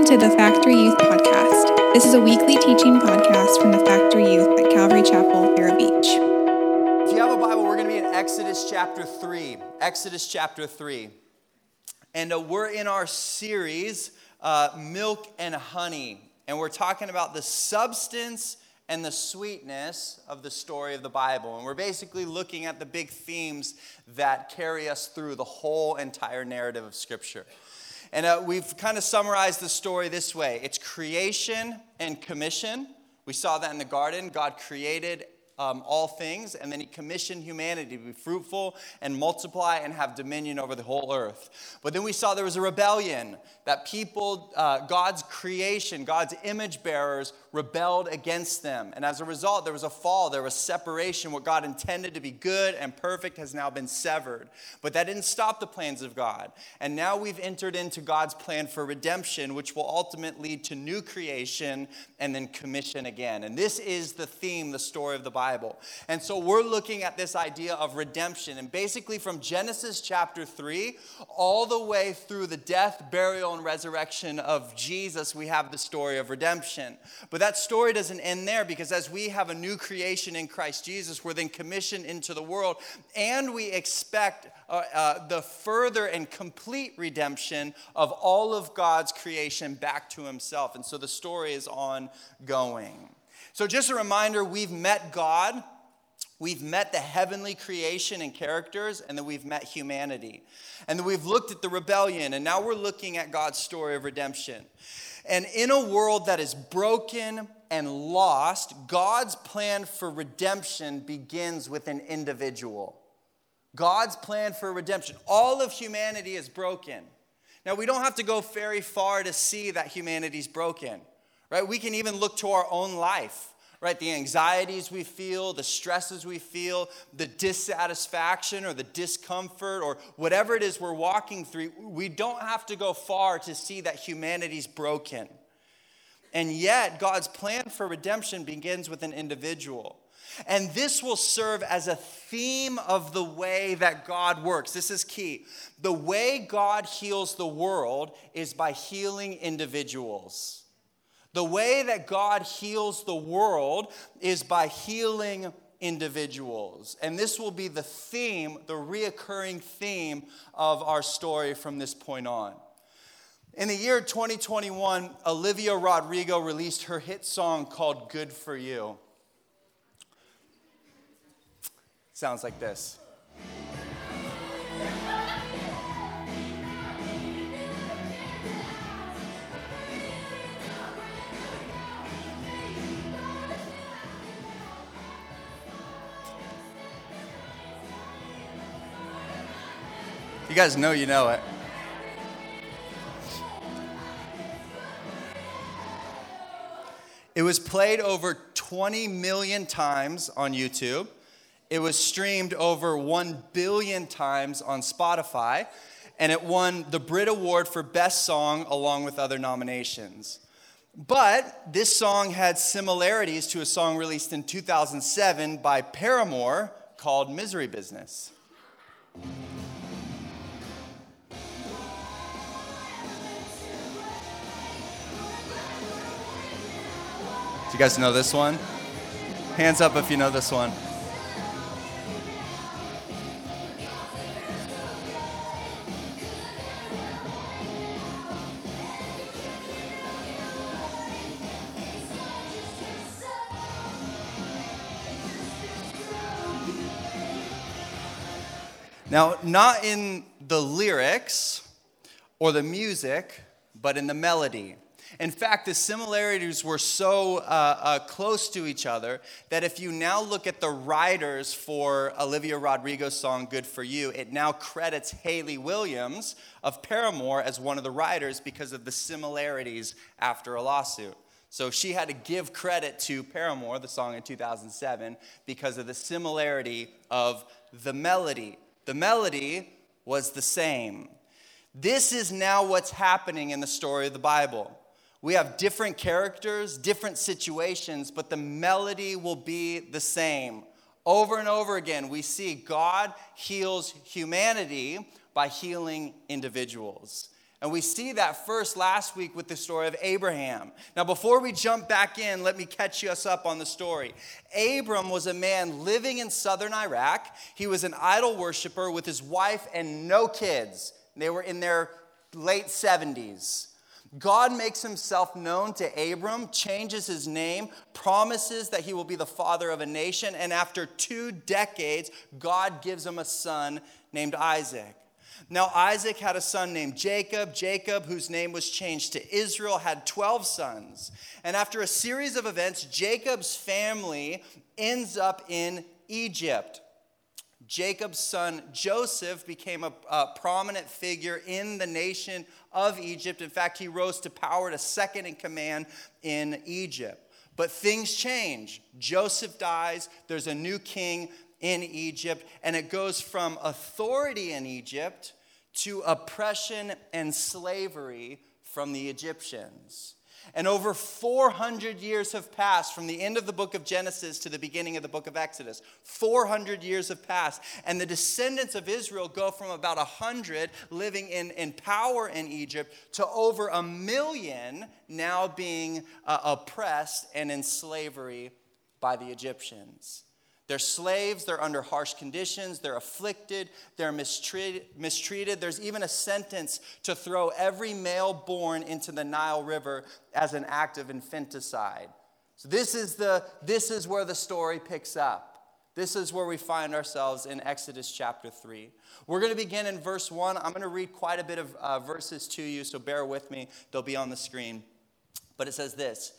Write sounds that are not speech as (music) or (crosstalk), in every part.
Welcome to the Factory Youth Podcast. This is a weekly teaching podcast from the Factory Youth at Calvary Chapel, Vero Beach. If you have a Bible, we're going to be in Exodus chapter 3. Exodus chapter 3. And uh, we're in our series, uh, Milk and Honey. And we're talking about the substance and the sweetness of the story of the Bible. And we're basically looking at the big themes that carry us through the whole entire narrative of Scripture. And uh, we've kind of summarized the story this way it's creation and commission. We saw that in the garden. God created um, all things, and then he commissioned humanity to be fruitful and multiply and have dominion over the whole earth. But then we saw there was a rebellion, that people, uh, God's creation, God's image bearers, rebelled against them. And as a result, there was a fall, there was separation. What God intended to be good and perfect has now been severed. But that didn't stop the plans of God. And now we've entered into God's plan for redemption, which will ultimately lead to new creation and then commission again. And this is the theme, the story of the Bible. And so we're looking at this idea of redemption. And basically, from Genesis chapter 3 all the way through the death, burial, and resurrection of Jesus, we have the story of redemption. But but that story doesn't end there because as we have a new creation in Christ Jesus, we're then commissioned into the world and we expect uh, uh, the further and complete redemption of all of God's creation back to Himself. And so the story is ongoing. So, just a reminder we've met God. We've met the heavenly creation and characters, and then we've met humanity. And then we've looked at the rebellion, and now we're looking at God's story of redemption. And in a world that is broken and lost, God's plan for redemption begins with an individual. God's plan for redemption. All of humanity is broken. Now, we don't have to go very far to see that humanity's broken, right? We can even look to our own life right? The anxieties we feel, the stresses we feel, the dissatisfaction or the discomfort or whatever it is we're walking through, we don't have to go far to see that humanity's broken. And yet, God's plan for redemption begins with an individual. And this will serve as a theme of the way that God works. This is key. The way God heals the world is by healing individuals. The way that God heals the world is by healing individuals. And this will be the theme, the reoccurring theme of our story from this point on. In the year 2021, Olivia Rodrigo released her hit song called Good for You. Sounds like this. You guys know you know it. It was played over 20 million times on YouTube. It was streamed over 1 billion times on Spotify. And it won the Brit Award for Best Song along with other nominations. But this song had similarities to a song released in 2007 by Paramore called Misery Business. Guys know this one? Hands up if you know this one. Now, not in the lyrics or the music, but in the melody. In fact, the similarities were so uh, uh, close to each other that if you now look at the writers for Olivia Rodrigo's song Good For You, it now credits Hayley Williams of Paramore as one of the writers because of the similarities after a lawsuit. So she had to give credit to Paramore, the song in 2007, because of the similarity of the melody. The melody was the same. This is now what's happening in the story of the Bible. We have different characters, different situations, but the melody will be the same. Over and over again, we see God heals humanity by healing individuals. And we see that first last week with the story of Abraham. Now, before we jump back in, let me catch us up on the story. Abram was a man living in southern Iraq. He was an idol worshiper with his wife and no kids. They were in their late 70s. God makes himself known to Abram, changes his name, promises that he will be the father of a nation, and after two decades, God gives him a son named Isaac. Now, Isaac had a son named Jacob. Jacob, whose name was changed to Israel, had 12 sons. And after a series of events, Jacob's family ends up in Egypt. Jacob's son Joseph became a, a, prominent figure in the nation of Egypt. In fact, he rose to power to second in command in Egypt. But things change. Joseph dies, there's a new king in Egypt, and it goes from authority in Egypt to oppression and slavery from the Egyptians. And over 400 years have passed from the end of the book of Genesis to the beginning of the book of Exodus. 400 years have passed. And the descendants of Israel go from about 100 living in, in power in Egypt to over a million now being uh, oppressed and in slavery by the Egyptians. They're slaves, they're under harsh conditions, they're afflicted, they're mistreated, mistreated. There's even a sentence to throw every male born into the Nile River as an act of infanticide. So this is, the, this is where the story picks up. This is where we find ourselves in Exodus chapter 3. We're going to begin in verse 1. I'm going to read quite a bit of uh, verses to you, so bear with me. They'll be on the screen. But it says this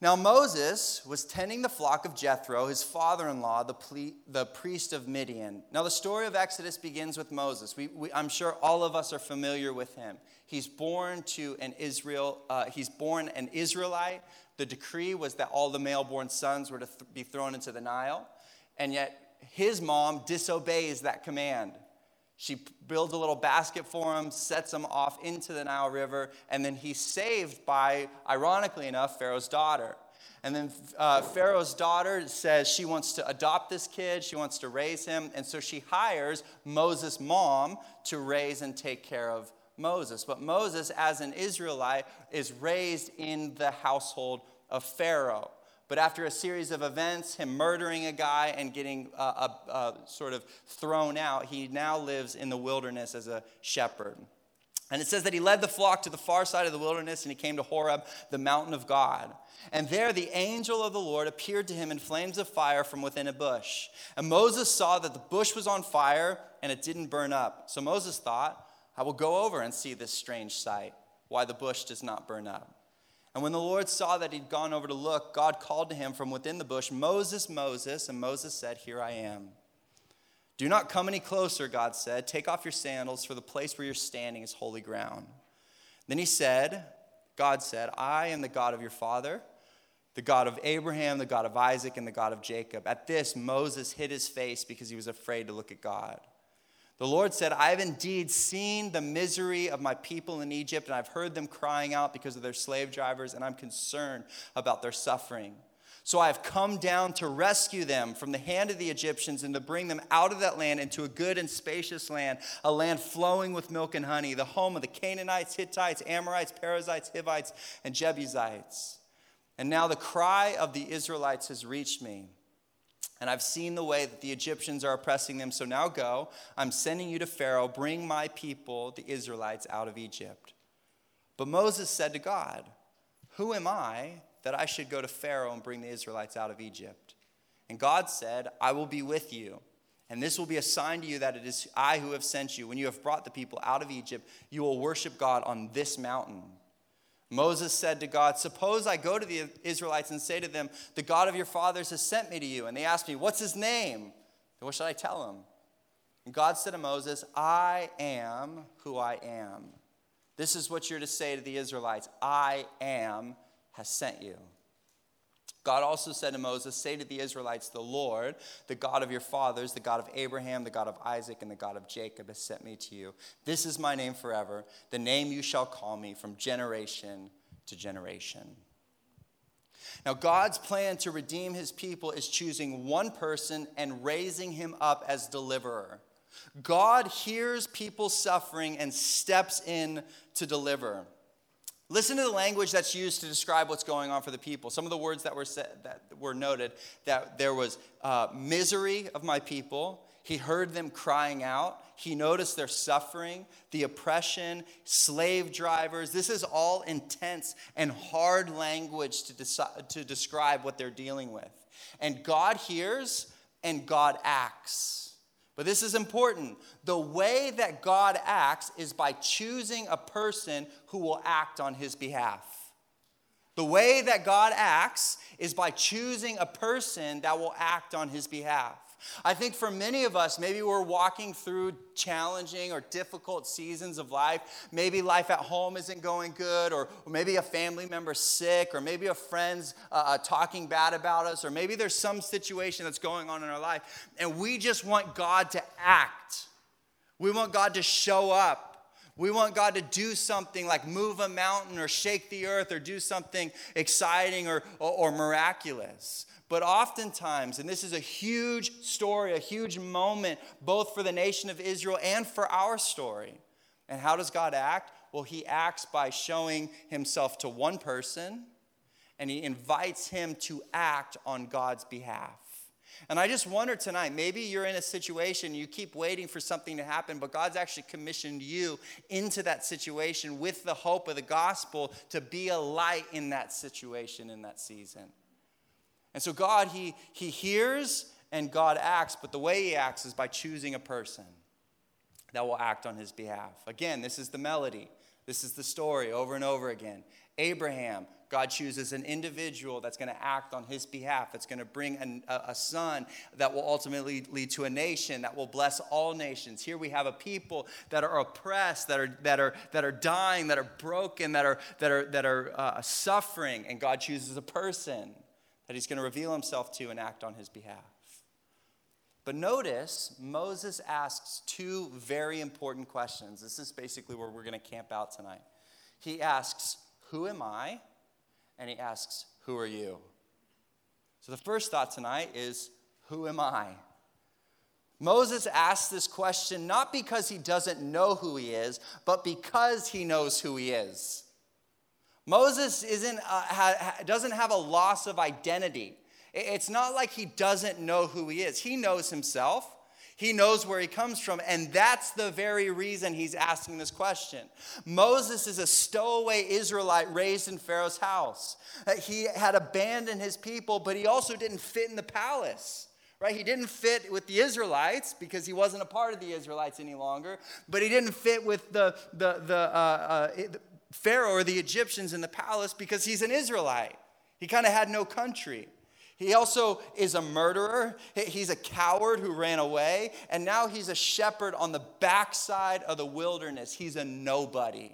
now, Moses was tending the flock of Jethro, his father in law, the, ple- the priest of Midian. Now, the story of Exodus begins with Moses. We, we, I'm sure all of us are familiar with him. He's born to an Israel, uh, he's born an Israelite. The decree was that all the male born sons were to th- be thrown into the Nile. And yet, his mom disobeys that command. She builds a little basket for him, sets him off into the Nile River, and then he's saved by, ironically enough, Pharaoh's daughter. And then uh, Pharaoh's daughter says she wants to adopt this kid, she wants to raise him, and so she hires Moses' mom to raise and take care of Moses. But Moses, as an Israelite, is raised in the household of Pharaoh. But after a series of events, him murdering a guy and getting uh, uh, uh, sort of thrown out, he now lives in the wilderness as a shepherd. And it says that he led the flock to the far side of the wilderness and he came to Horeb, the mountain of God. And there the angel of the Lord appeared to him in flames of fire from within a bush. And Moses saw that the bush was on fire and it didn't burn up. So Moses thought, I will go over and see this strange sight, why the bush does not burn up. And when the Lord saw that he'd gone over to look, God called to him from within the bush, Moses, Moses. And Moses said, Here I am. Do not come any closer, God said. Take off your sandals, for the place where you're standing is holy ground. Then he said, God said, I am the God of your father, the God of Abraham, the God of Isaac, and the God of Jacob. At this, Moses hid his face because he was afraid to look at God. The Lord said, I have indeed seen the misery of my people in Egypt, and I've heard them crying out because of their slave drivers, and I'm concerned about their suffering. So I have come down to rescue them from the hand of the Egyptians and to bring them out of that land into a good and spacious land, a land flowing with milk and honey, the home of the Canaanites, Hittites, Amorites, Perizzites, Hivites, and Jebusites. And now the cry of the Israelites has reached me and I've seen the way that the Egyptians are oppressing them. So now go. I'm sending you to Pharaoh. Bring my people, the Israelites, out of Egypt. But Moses said to God, Who am I that I should go to Pharaoh and bring the Israelites out of Egypt? And God said, I will be with you. And this will be a sign to you that it is I who have sent you. When you have brought the people out of Egypt, you will worship God on this mountain. Moses said to God, Suppose I go to the Israelites and say to them, The God of your fathers has sent me to you. And they ask me, What's his name? What should I tell them? And God said to Moses, I am who I am. This is what you're to say to the Israelites I am has sent you. God also said to Moses, Say to the Israelites, The Lord, the God of your fathers, the God of Abraham, the God of Isaac, and the God of Jacob, has sent me to you. This is my name forever, the name you shall call me from generation to generation. Now, God's plan to redeem his people is choosing one person and raising him up as deliverer. God hears people suffering and steps in to deliver. Listen to the language that's used to describe what's going on for the people. Some of the words that were said that were noted that there was uh, misery of my people. He heard them crying out. He noticed their suffering, the oppression, slave drivers. This is all intense and hard language to, to describe what they're dealing with. And God hears and God acts. But this is important. The way that God acts is by choosing a person who will act on his behalf. The way that God acts is by choosing a person that will act on his behalf. I think for many of us, maybe we're walking through challenging or difficult seasons of life. Maybe life at home isn't going good, or, maybe a family member's sick, or maybe a friend's uh, uh, talking bad about us, or maybe there's some situation that's going on in our life, and we just want God to act. We want God to show up. We want God to do something like move a mountain or shake the earth or do something exciting or, or, or miraculous. But oftentimes, and this is a huge story, a huge moment, both for the nation of Israel and for our story. And how does God act? Well, he acts by showing himself to one person, and he invites him to act on God's behalf. And I just wonder tonight, maybe you're in a situation, you keep waiting for something to happen, but God's actually commissioned you into that situation with the hope of the gospel to be a light in that situation, in that season. And so God, he, he hears and God acts, but the way he acts is by choosing a person that will act on his behalf. Again, this is the melody. This is the story over and over again. Abraham, God chooses an individual that's going to act on his behalf, that's going to bring an, a, a, son that will ultimately lead to a nation that will bless all nations. Here we have a people that are oppressed, that are, that are, that are dying, that are broken, that are, that are, that are uh, suffering, and God chooses a person that he's going to reveal himself to and act on his behalf. But notice, Moses asks two very important questions. This is basically where we're going to camp out tonight. He asks, Who am I? And he asks, Who are you? So the first thought tonight is, Who am I? Moses asks this question not because he doesn't know who he is, but because he knows who he is. Moses isn't, uh, ha, doesn't have a loss of identity. It's not like he doesn't know who he is. He knows himself. He knows where he comes from, and that's the very reason he's asking this question. Moses is a stowaway Israelite raised in Pharaoh's house. Uh, he had abandoned his people, but he also didn't fit in the palace. Right? He didn't fit with the Israelites because he wasn't a part of the Israelites any longer, but he didn't fit with the, the, the, uh, uh, Pharaoh or the Egyptians in the palace because he's an Israelite. He kind of had no country. He also is a murderer. He's a coward who ran away. And now he's a shepherd on the backside of the wilderness. He's a nobody.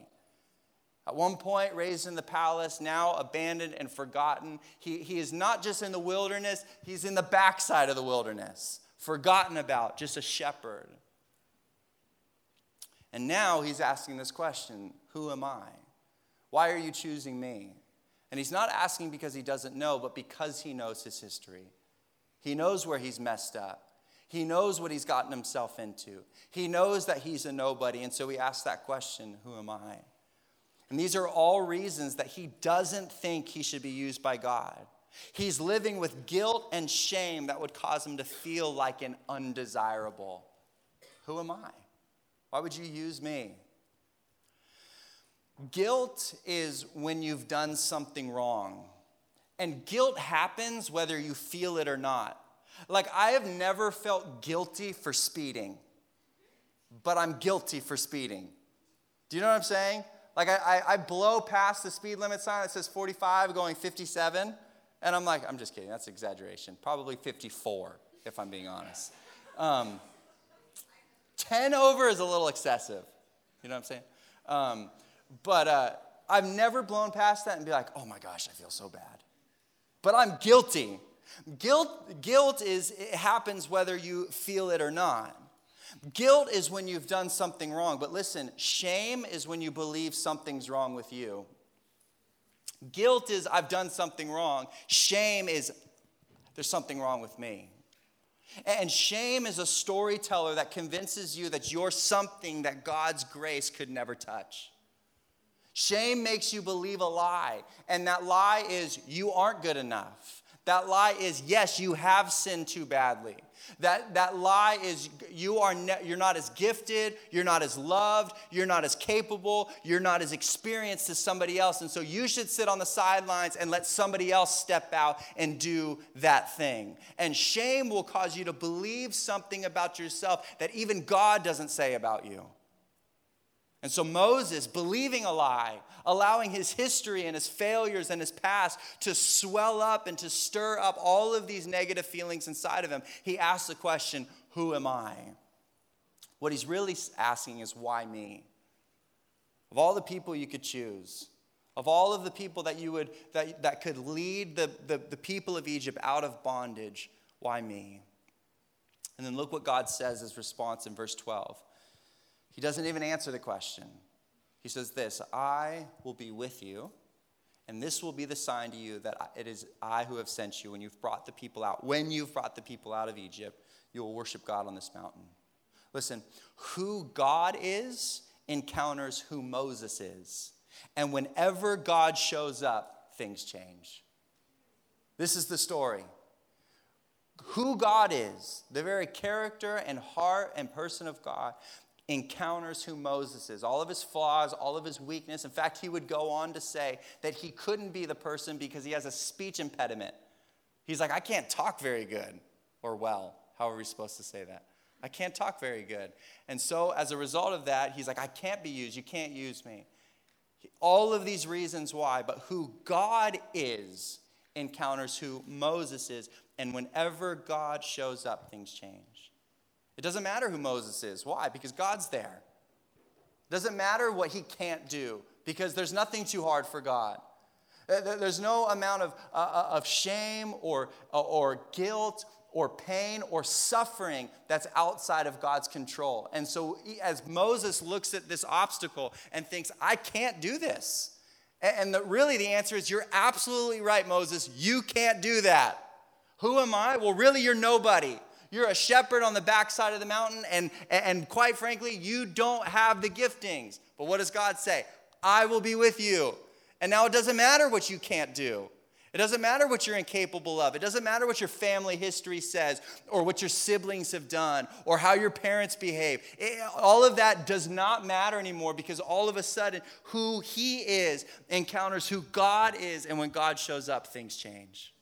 At one point, raised in the palace, now abandoned and forgotten. He, he is not just in the wilderness, he's in the backside of the wilderness, forgotten about, just a shepherd. And now he's asking this question Who am I? Why are you choosing me? And he's not asking because he doesn't know, but because he knows his history. He knows where he's messed up. He knows what he's gotten himself into. He knows that he's a nobody. And so he asks that question Who am I? And these are all reasons that he doesn't think he should be used by God. He's living with guilt and shame that would cause him to feel like an undesirable. Who am I? Why would you use me? Guilt is when you've done something wrong. And guilt happens whether you feel it or not. Like, I have never felt guilty for speeding, but I'm guilty for speeding. Do you know what I'm saying? Like, I, I, I blow past the speed limit sign that says 45 going 57, and I'm like, I'm just kidding, that's exaggeration. Probably 54, if I'm being honest. Um, 10 over is a little excessive. You know what I'm saying? Um, but uh, I've never blown past that and be like, oh my gosh, I feel so bad. But I'm guilty. Guilt, guilt is, it happens whether you feel it or not. Guilt is when you've done something wrong. But listen, shame is when you believe something's wrong with you. Guilt is, I've done something wrong. Shame is, there's something wrong with me. And shame is a storyteller that convinces you that you're something that God's grace could never touch. Shame makes you believe a lie, and that lie is you aren't good enough. That lie is yes, you have sinned too badly. That, that lie is you are ne- you're not as gifted, you're not as loved, you're not as capable, you're not as experienced as somebody else. And so you should sit on the sidelines and let somebody else step out and do that thing. And shame will cause you to believe something about yourself that even God doesn't say about you. And so Moses, believing a lie, allowing his history and his failures and his past to swell up and to stir up all of these negative feelings inside of him, he asks the question, Who am I? What he's really asking is, Why me? Of all the people you could choose, of all of the people that you would that, that could lead the, the, the people of Egypt out of bondage, why me? And then look what God says as response in verse 12. He doesn't even answer the question. He says this I will be with you, and this will be the sign to you that it is I who have sent you when you've brought the people out. When you've brought the people out of Egypt, you will worship God on this mountain. Listen, who God is encounters who Moses is. And whenever God shows up, things change. This is the story. Who God is, the very character and heart and person of God, encounters who Moses is, all of his flaws, all of his weakness. In fact, he would go on to say that he couldn't be the person because he has a speech impediment. He's like, I can't talk very good or well. How are we supposed to say that? I can't talk very good. And so, as a result of that, he's like, I can't be used. You can't use me. All of these reasons why, but who God is encounters who Moses is. And whenever God shows up, things change. It doesn't matter who Moses is. Why? Because God's there. It doesn't matter what he can't do because there's nothing too hard for God. Uh, there's no amount of, uh, uh, of shame or, or guilt or pain or suffering that's outside of God's control. And so, as Moses looks at this obstacle and thinks, I can't do this. And the, really, the answer is, You're absolutely right, Moses. You can't do that. Who am I? Well, really, you're nobody. You're a shepherd on the backside of the mountain, and, and quite frankly, you don't have the giftings. But what does God say? I will be with you. And now it doesn't matter what you can't do. It doesn't matter what you're incapable of. It doesn't matter what your family history says or what your siblings have done or how your parents behave. It, all of that does not matter anymore because all of a sudden, who He is encounters who God is. And when God shows up, things change.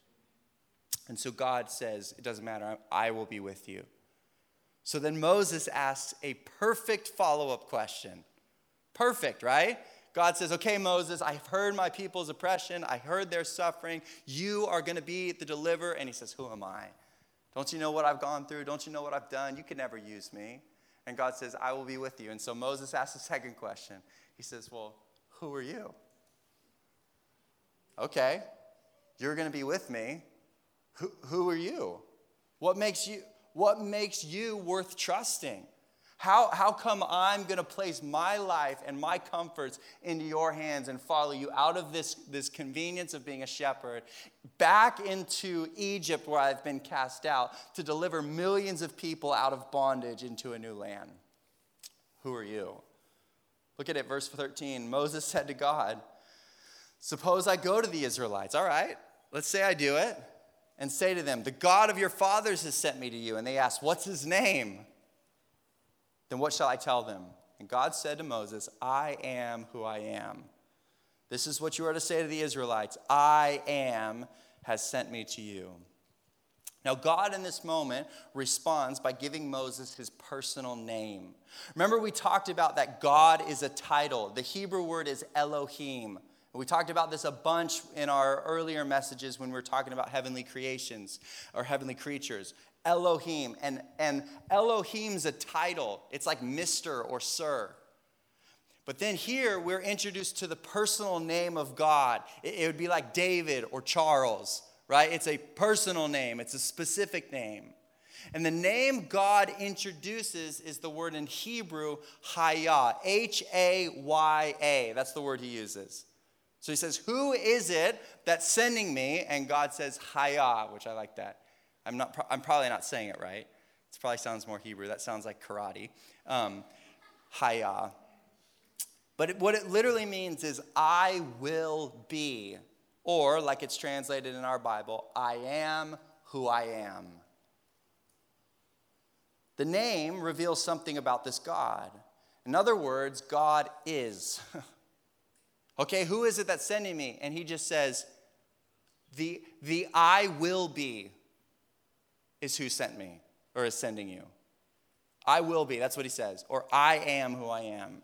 And so God says, It doesn't matter, I will be with you. So then Moses asks a perfect follow up question. Perfect, right? God says, Okay, Moses, I've heard my people's oppression. I heard their suffering. You are going to be the deliverer. And he says, Who am I? Don't you know what I've gone through? Don't you know what I've done? You can never use me. And God says, I will be with you. And so Moses asks a second question. He says, Well, who are you? Okay, you're going to be with me. Who, who are you? What makes you, what makes you worth trusting? How, how come I'm going to place my life and my comforts into your hands and follow you out of this, this convenience of being a shepherd back into Egypt where I've been cast out to deliver millions of people out of bondage into a new land? Who are you? Look at it, verse 13. Moses said to God, Suppose I go to the Israelites. All right, let's say I do it and say to them, The God of your fathers has sent me to you. And they asked, What's his name? Then what shall I tell them? And God said to Moses, I am who I am. This is what you are to say to the Israelites I am has sent me to you. Now, God in this moment responds by giving Moses his personal name. Remember, we talked about that God is a title. The Hebrew word is Elohim. We talked about this a bunch in our earlier messages when we were talking about heavenly creations or heavenly creatures. Elohim. And, and Elohim's a title, it's like Mr. or Sir. But then here we're introduced to the personal name of God. It, it would be like David or Charles, right? It's a personal name, it's a specific name. And the name God introduces is the word in Hebrew, Hayah, H A Y A. That's the word he uses. So he says, Who is it that's sending me? And God says, Hayah, which I like that. I'm, not, I'm probably not saying it right. It probably sounds more Hebrew. That sounds like karate. Um, Haya. But it, what it literally means is, I will be. Or, like it's translated in our Bible, I am who I am. The name reveals something about this God. In other words, God is. (laughs) okay, who is it that's sending me? And he just says, the, the I will be is who sent me or is sending you. I will be, that's what he says. Or I am who I am.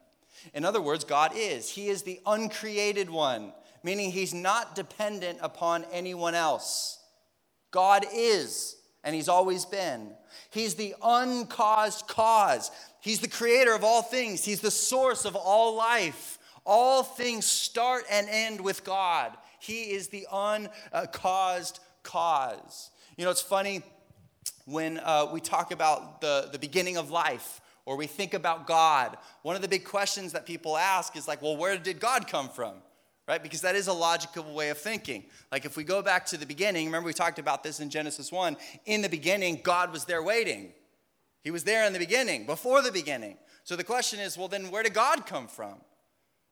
In other words, God is. He is the uncreated one, meaning he's not dependent upon anyone else. God is, and he's always been. He's the uncaused cause. He's the creator of all things. He's the source of all life. All things start and end with God. He is the uncaused cause. You know, it's funny when uh, we talk about the, the beginning of life or we think about God. One of the big questions that people ask is like, well, where did God come from? Right? Because that is a logical way of thinking. Like if we go back to the beginning, remember we talked about this in Genesis 1. In the beginning, God was there waiting. He was there in the beginning, before the beginning. So the question is, well, then where did God come from?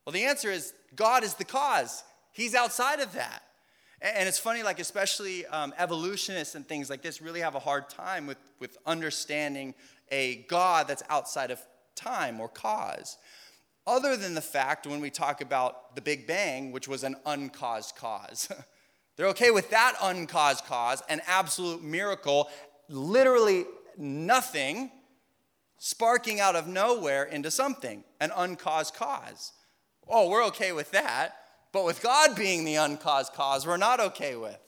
Well, the answer is God is the cause. He's outside of that. And it's funny, like, especially um, evolutionists and things like this really have a hard time with, with understanding a God that's outside of time or cause. Other than the fact when we talk about the Big Bang, which was an uncaused cause. (laughs) They're okay with that uncaused cause, an absolute miracle, literally nothing sparking out of nowhere into something, an uncaused cause. Oh, we're okay with that. But with God being the uncaused cause, we're not okay with.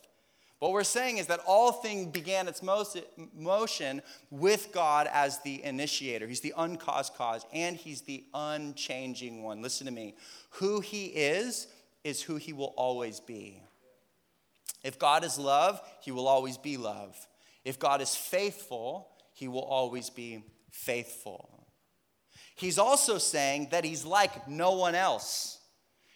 What we're saying is that all things began its motion with God as the initiator. He's the uncaused cause, and He's the unchanging one. Listen to me. Who He is, is who He will always be. If God is love, He will always be love. If God is faithful, He will always be faithful. He's also saying that He's like no one else.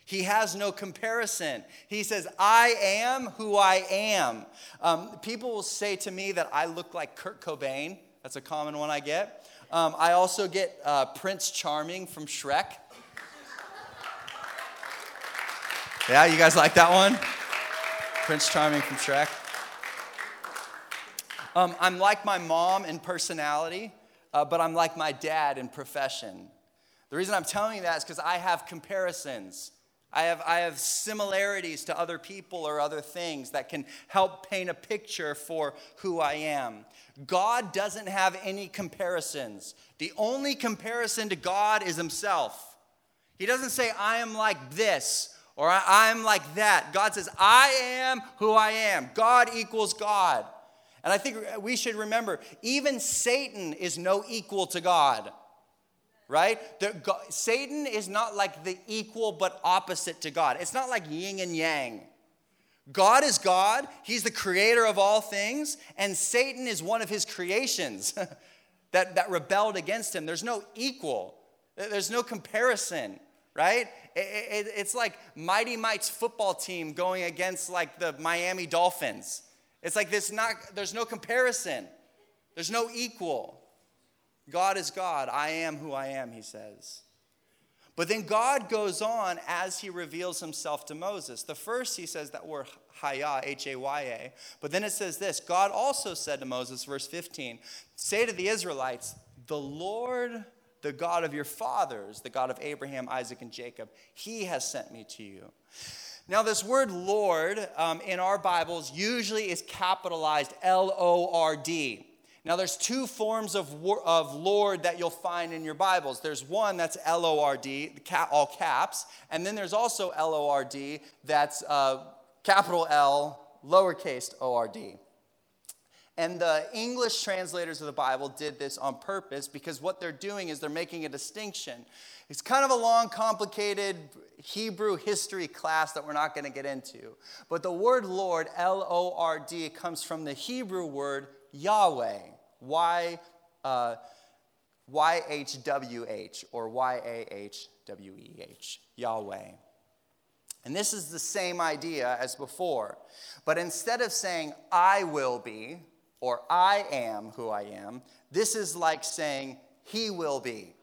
He has no comparison. He says, I am who I am. Um, people will say to me that I look like Kurt Cobain. That's a common one I get. Um, I also get uh, Prince Charming from Shrek. Yeah, you guys like that one? Prince Charming from Shrek. Um, I'm like my mom in personality, uh, but I'm like my dad in profession. The reason I'm telling you that is because I have comparisons. I have, I have similarities to other people or other things that can help paint a picture for who I am. God doesn't have any comparisons. The only comparison to God is Himself. He doesn't say, I am like this or I am like that. God says, I am who I am. God equals God. And I think we should remember, even Satan is no equal to God right? God, Satan is not like the equal but opposite to God. It's not like yin and yang. God is God, He's the creator of all things, and Satan is one of His creations (laughs) that, that rebelled against Him. There's no equal, there's no comparison, right? It, it, it's like Mighty Mike's football team going against like the Miami Dolphins. It's like this not, there's no comparison, there's no equal. God is God. I am who I am, he says. But then God goes on as he reveals himself to Moses. The first, he says that word Haya, H A Y A. But then it says this God also said to Moses, verse 15, Say to the Israelites, The Lord, the God of your fathers, the God of Abraham, Isaac, and Jacob, he has sent me to you. Now, this word Lord um, in our Bibles usually is capitalized L O R D. Now, there's two forms of, of Lord that you'll find in your Bibles. There's one that's L O R D, all caps, and then there's also L O R D that's uh, capital L, lowercase o r d. And the English translators of the Bible did this on purpose because what they're doing is they're making a distinction. It's kind of a long, complicated Hebrew history class that we're not going to get into. But the word Lord, L O R D, comes from the Hebrew word Yahweh, Y, uh, Y-H-W-H, or Y-A-H-W-E-H, Yahweh. And this is the same idea as before. But instead of saying, I will be, or I am who I am, this is like saying he will be.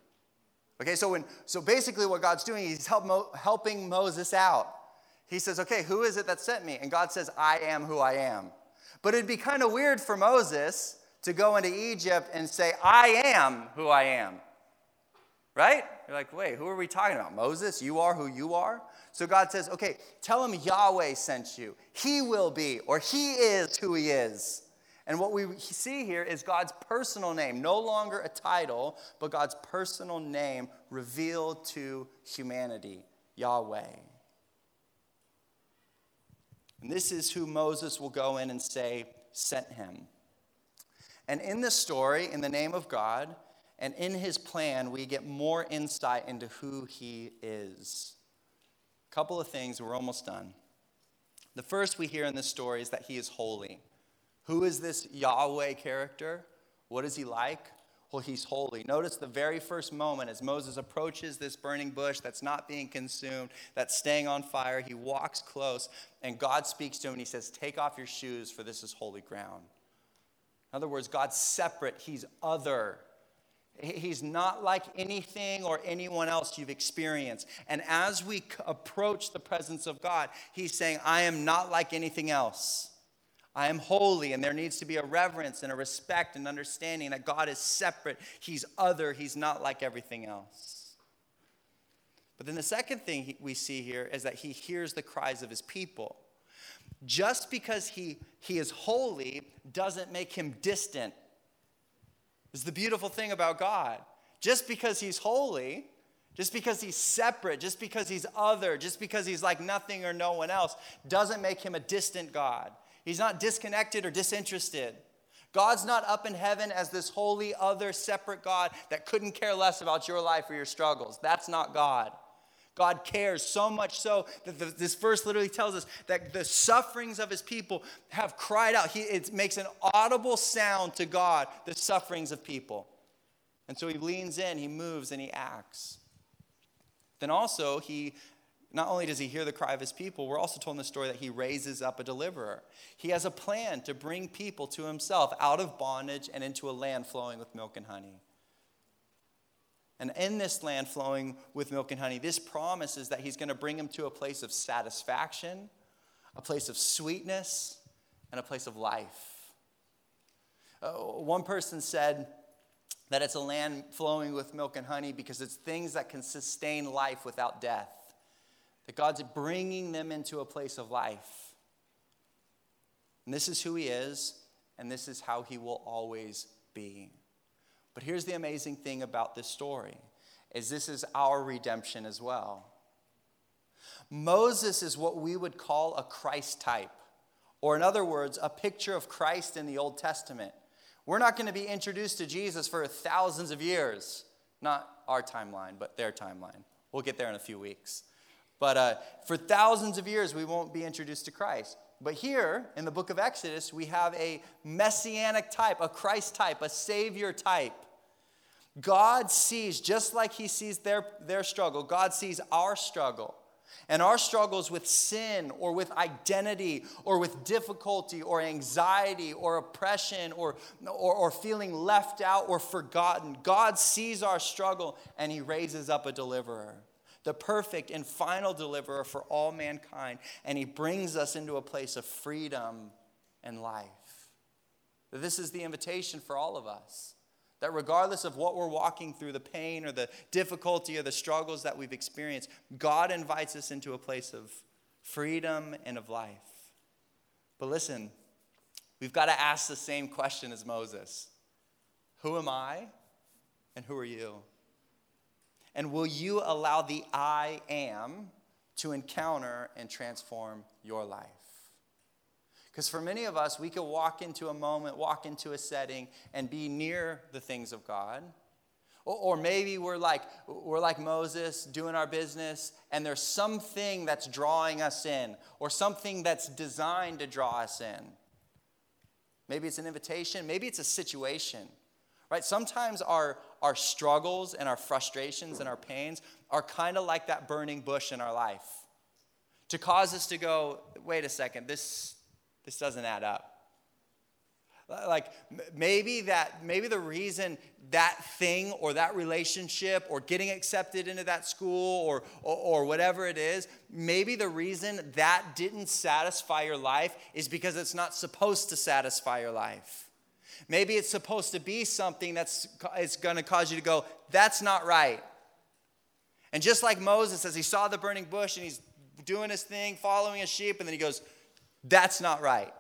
Okay, so when so basically what God's doing, he's help helping Moses out. He says, "Okay, who is it that sent me?" And God says, "I am who I am." But it'd be kind of weird for Moses to go into Egypt and say, "I am who I am." Right? You're like, "Wait, who are we talking about? Moses, you are who you are?" So God says, "Okay, tell him Yahweh sent you. He will be or he is who he is." And what we see here is God's personal name, no longer a title, but God's personal name revealed to humanity Yahweh. And this is who Moses will go in and say, sent him. And in this story, in the name of God, and in his plan, we get more insight into who he is. A couple of things, we're almost done. The first we hear in this story is that he is holy. Who is this Yahweh character? What is he like? Well, he's holy. Notice the very first moment as Moses approaches this burning bush that's not being consumed, that's staying on fire, he walks close, and God speaks to him and he says, Take off your shoes, for this is holy ground. In other words, God's separate, he's other. He's not like anything or anyone else you've experienced. And as we approach the presence of God, he's saying, I am not like anything else. I am holy, and there needs to be a reverence and a respect and understanding that God is separate. He's other, He's not like everything else. But then the second thing we see here is that He hears the cries of His people. Just because He, he is holy doesn't make Him distant. Is the beautiful thing about God. Just because He's holy, just because he's separate, just because he's other, just because he's like nothing or no one else, doesn't make him a distant God. He's not disconnected or disinterested. God's not up in heaven as this holy, other, separate God that couldn't care less about your life or your struggles. That's not God. God cares so much so that the, this verse literally tells us that the sufferings of his people have cried out. He, it makes an audible sound to God, the sufferings of people. And so he leans in, he moves, and he acts. Then also, he not only does he hear the cry of his people, we're also told in the story that he raises up a deliverer. He has a plan to bring people to himself out of bondage and into a land flowing with milk and honey. And in this land flowing with milk and honey, this promises that he's going to bring him to a place of satisfaction, a place of sweetness, and a place of life. Uh, one person said that it's a land flowing with milk and honey because it's things that can sustain life without death that God's bringing them into a place of life. And this is who He is, and this is how He will always be. But here's the amazing thing about this story is this is our redemption as well. Moses is what we would call a Christ type, or in other words, a picture of Christ in the Old Testament. We're not going to be introduced to Jesus for thousands of years, not our timeline, but their timeline. We'll get there in a few weeks. But uh, for thousands of years, we won't be introduced to Christ. But here in the book of Exodus, we have a messianic type, a Christ type, a Savior type. God sees, just like He sees their, their struggle, God sees our struggle. And our struggles with sin or with identity or with difficulty or anxiety or oppression or, or, or, feeling left out or forgotten, God sees our struggle and He raises up a deliverer the perfect and final deliverer for all mankind, and he brings us into a place of freedom and life. This is the invitation for all of us. That regardless of what we're walking through, the pain or the difficulty or the struggles that we've experienced, God invites us into a place of freedom and of life. But listen, we've got to ask the same question as Moses Who am I and who are you? And will you allow the I am to encounter and transform your life? Because for many of us, we could walk into a moment, walk into a setting, and be near the things of God. Or, maybe we're like, we're like Moses doing our business, and there's something that's drawing us in, or something that's designed to draw us in. Maybe it's an invitation, maybe it's a situation right? Sometimes our, our struggles and our frustrations and our pains are kind of like that burning bush in our life to cause us to go, wait a second, this, this doesn't add up. Like maybe that maybe the reason that thing or that relationship or getting accepted into that school or, or, or whatever it is, maybe the reason that didn't satisfy your life is because it's not supposed to satisfy your life. Maybe it's supposed to be something that's it's going to cause you to go, that's not right. And just like Moses, as he saw the burning bush and he's doing his thing, following his sheep, and then he goes, that's not right.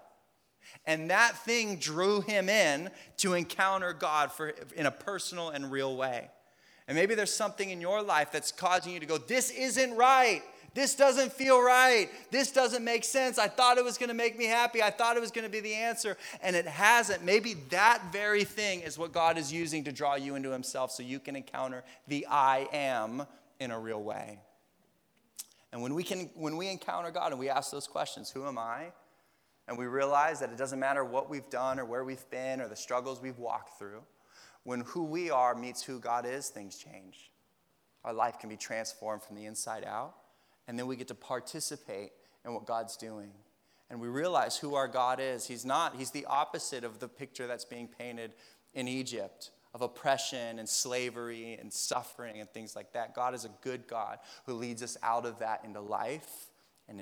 And that thing drew him in to encounter God for, in a personal and real way. And maybe there's something in your life that's causing you to go, This isn't right. This doesn't feel right. This doesn't make sense. I thought it was going to make me happy. I thought it was going to be the answer, and it hasn't. Maybe that very thing is what God is using to draw you into Himself so you can encounter the I am in a real way. And when we, can, when we encounter God and we ask those questions, who am I? And we realize that it doesn't matter what we've done or where we've been or the struggles we've walked through. When who we are meets who God is, things change. Our life can be transformed from the inside out. And then we get to participate in what God's doing. And we realize who our God is. He's not, He's the opposite of the picture that's being painted in Egypt of oppression and slavery and suffering and things like that. God is a good God who leads us out of that into life